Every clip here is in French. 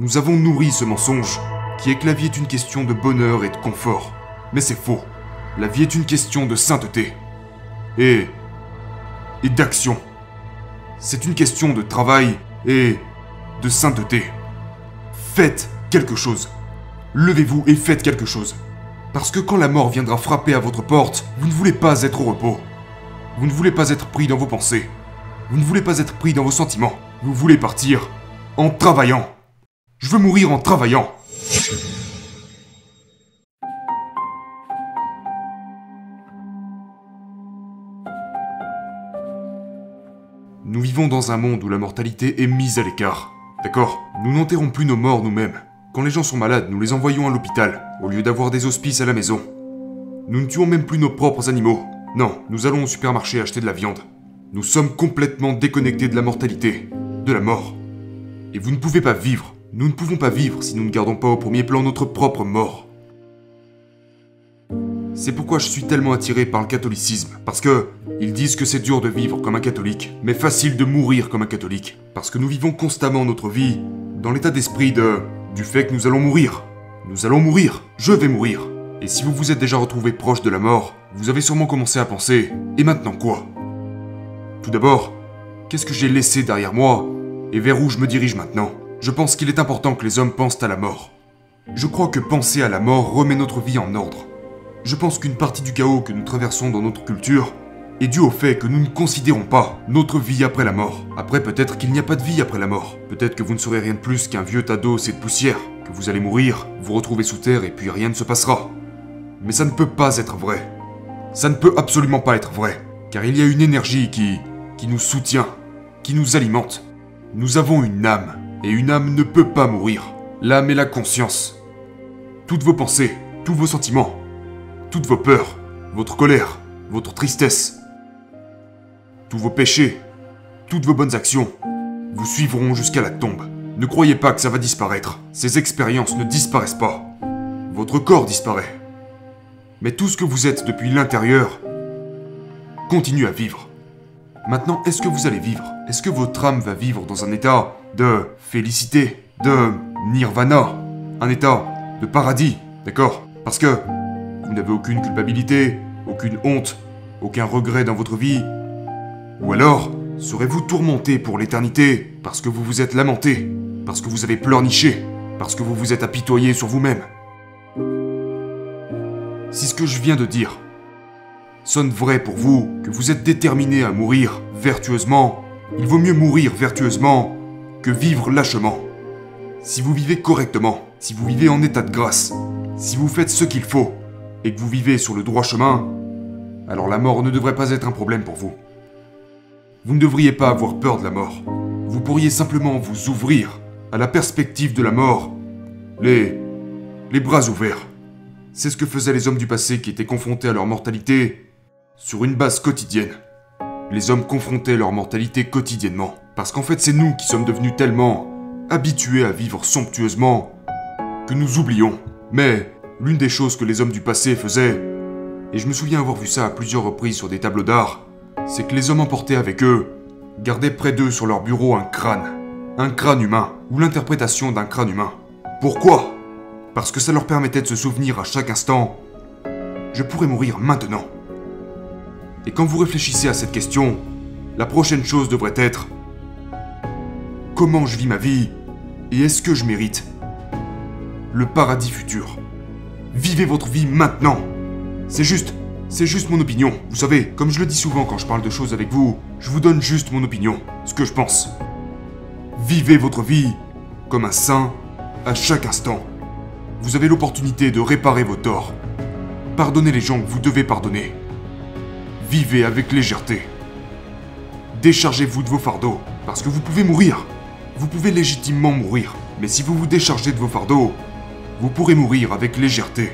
Nous avons nourri ce mensonge, qui est que la vie est une question de bonheur et de confort. Mais c'est faux. La vie est une question de sainteté. Et... et d'action. C'est une question de travail et... de sainteté. Faites quelque chose. Levez-vous et faites quelque chose. Parce que quand la mort viendra frapper à votre porte, vous ne voulez pas être au repos. Vous ne voulez pas être pris dans vos pensées. Vous ne voulez pas être pris dans vos sentiments. Vous voulez partir en travaillant. Je veux mourir en travaillant. Nous vivons dans un monde où la mortalité est mise à l'écart. D'accord Nous n'enterrons plus nos morts nous-mêmes. Quand les gens sont malades, nous les envoyons à l'hôpital, au lieu d'avoir des hospices à la maison. Nous ne tuons même plus nos propres animaux. Non, nous allons au supermarché acheter de la viande. Nous sommes complètement déconnectés de la mortalité, de la mort. Et vous ne pouvez pas vivre, nous ne pouvons pas vivre si nous ne gardons pas au premier plan notre propre mort. C'est pourquoi je suis tellement attiré par le catholicisme. Parce que ils disent que c'est dur de vivre comme un catholique, mais facile de mourir comme un catholique. Parce que nous vivons constamment notre vie dans l'état d'esprit de du fait que nous allons mourir. Nous allons mourir. Je vais mourir. Et si vous vous êtes déjà retrouvé proche de la mort, vous avez sûrement commencé à penser et maintenant quoi? Tout d'abord, qu'est-ce que j'ai laissé derrière moi et vers où je me dirige maintenant? Je pense qu'il est important que les hommes pensent à la mort. Je crois que penser à la mort remet notre vie en ordre. Je pense qu'une partie du chaos que nous traversons dans notre culture est due au fait que nous ne considérons pas notre vie après la mort. Après, peut-être qu'il n'y a pas de vie après la mort. Peut-être que vous ne serez rien de plus qu'un vieux tas d'os et de poussière, que vous allez mourir, vous retrouver sous terre et puis rien ne se passera. Mais ça ne peut pas être vrai. Ça ne peut absolument pas être vrai, car il y a une énergie qui qui nous soutient, qui nous alimente. Nous avons une âme, et une âme ne peut pas mourir. L'âme est la conscience. Toutes vos pensées, tous vos sentiments, toutes vos peurs, votre colère, votre tristesse, tous vos péchés, toutes vos bonnes actions, vous suivront jusqu'à la tombe. Ne croyez pas que ça va disparaître. Ces expériences ne disparaissent pas. Votre corps disparaît. Mais tout ce que vous êtes depuis l'intérieur continue à vivre. Maintenant, est-ce que vous allez vivre? Est-ce que votre âme va vivre dans un état de félicité, de nirvana, un état de paradis, d'accord? Parce que vous n'avez aucune culpabilité, aucune honte, aucun regret dans votre vie. Ou alors, serez-vous tourmenté pour l'éternité parce que vous vous êtes lamenté, parce que vous avez pleurniché, parce que vous vous êtes apitoyé sur vous-même? Si ce que je viens de dire sonne vrai pour vous, que vous êtes déterminé à mourir vertueusement, il vaut mieux mourir vertueusement que vivre lâchement. Si vous vivez correctement, si vous vivez en état de grâce, si vous faites ce qu'il faut, et que vous vivez sur le droit chemin, alors la mort ne devrait pas être un problème pour vous. Vous ne devriez pas avoir peur de la mort. Vous pourriez simplement vous ouvrir à la perspective de la mort, les... les bras ouverts. C'est ce que faisaient les hommes du passé qui étaient confrontés à leur mortalité sur une base quotidienne. Les hommes confrontaient leur mortalité quotidiennement. Parce qu'en fait, c'est nous qui sommes devenus tellement habitués à vivre somptueusement que nous oublions. Mais l'une des choses que les hommes du passé faisaient, et je me souviens avoir vu ça à plusieurs reprises sur des tableaux d'art, c'est que les hommes emportaient avec eux, gardaient près d'eux sur leur bureau un crâne. Un crâne humain, ou l'interprétation d'un crâne humain. Pourquoi? Parce que ça leur permettait de se souvenir à chaque instant je pourrais mourir maintenant. Et quand vous réfléchissez à cette question, la prochaine chose devrait être comment je vis ma vie et est-ce que je mérite le paradis futur Vivez votre vie maintenant. C'est juste, c'est juste mon opinion. Vous savez, comme je le dis souvent quand je parle de choses avec vous, je vous donne juste mon opinion, ce que je pense. Vivez votre vie comme un saint à chaque instant. Vous avez l'opportunité de réparer vos torts. Pardonnez les gens que vous devez pardonner. Vivez avec légèreté. Déchargez-vous de vos fardeaux, parce que vous pouvez mourir. Vous pouvez légitimement mourir, mais si vous vous déchargez de vos fardeaux, vous pourrez mourir avec légèreté.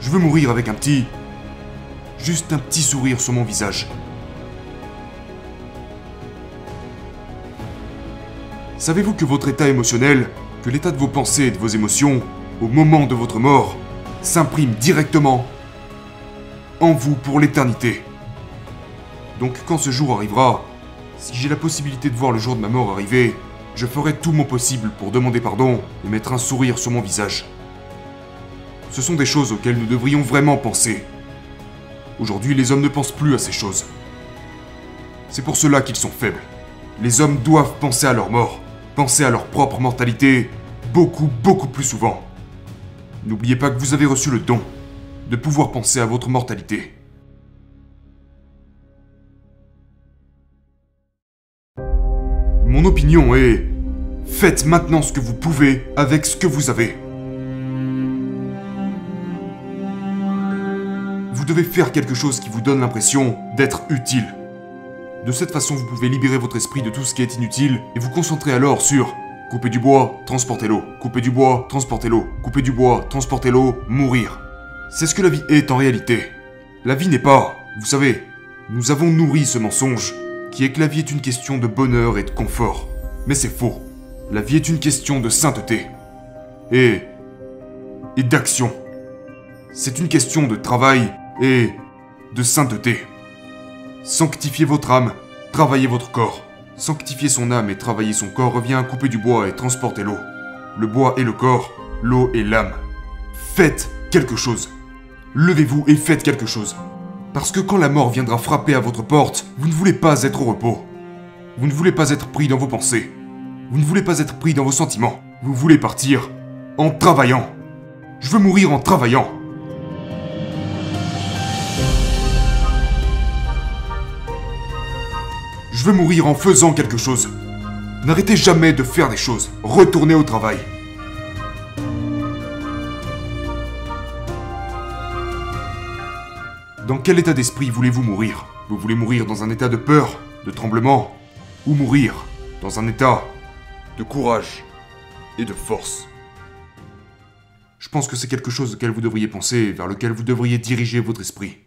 Je veux mourir avec un petit... Juste un petit sourire sur mon visage. Savez-vous que votre état émotionnel, que l'état de vos pensées et de vos émotions, au moment de votre mort, s'imprime directement en vous pour l'éternité? Donc quand ce jour arrivera, Si j'ai la possibilité de voir le jour de ma mort arriver, je ferai tout mon possible pour demander pardon et mettre un sourire sur mon visage. Ce sont des choses auxquelles nous devrions vraiment penser. Aujourd'hui, les hommes ne pensent plus à ces choses. C'est pour cela qu'ils sont faibles. Les hommes doivent penser à leur mort, penser à leur propre mortalité, beaucoup, beaucoup plus souvent. N'oubliez pas que vous avez reçu le don de pouvoir penser à votre mortalité. Mon opinion est... Faites maintenant ce que vous pouvez avec ce que vous avez. Vous devez faire quelque chose qui vous donne l'impression d'être utile. De cette façon, vous pouvez libérer votre esprit de tout ce qui est inutile et vous concentrer alors sur couper du bois, transporter l'eau, couper du bois, transporter l'eau, couper du bois, transporter l'eau, mourir. C'est ce que la vie est en réalité. La vie n'est pas, vous savez, nous avons nourri ce mensonge qui est que la vie est une question de bonheur et de confort. Mais c'est faux. La vie est une question de sainteté. Et... et d'action. C'est une question de travail et de sainteté. Sanctifiez votre âme, travaillez votre corps. Sanctifier son âme et travailler son corps revient à couper du bois et transporter l'eau. Le bois est le corps, l'eau est l'âme. Faites quelque chose. Levez-vous et faites quelque chose. Parce que quand la mort viendra frapper à votre porte, vous ne voulez pas être au repos. Vous ne voulez pas être pris dans vos pensées. Vous ne voulez pas être pris dans vos sentiments. Vous voulez partir en travaillant. Je veux mourir en travaillant. Je veux mourir en faisant quelque chose. N'arrêtez jamais de faire des choses. Retournez au travail. Dans quel état d'esprit voulez-vous mourir? Vous voulez mourir dans un état de peur, de tremblement, ou mourir dans un état de courage et de force? Je pense que c'est quelque chose auquel vous devriez penser, vers lequel vous devriez diriger votre esprit.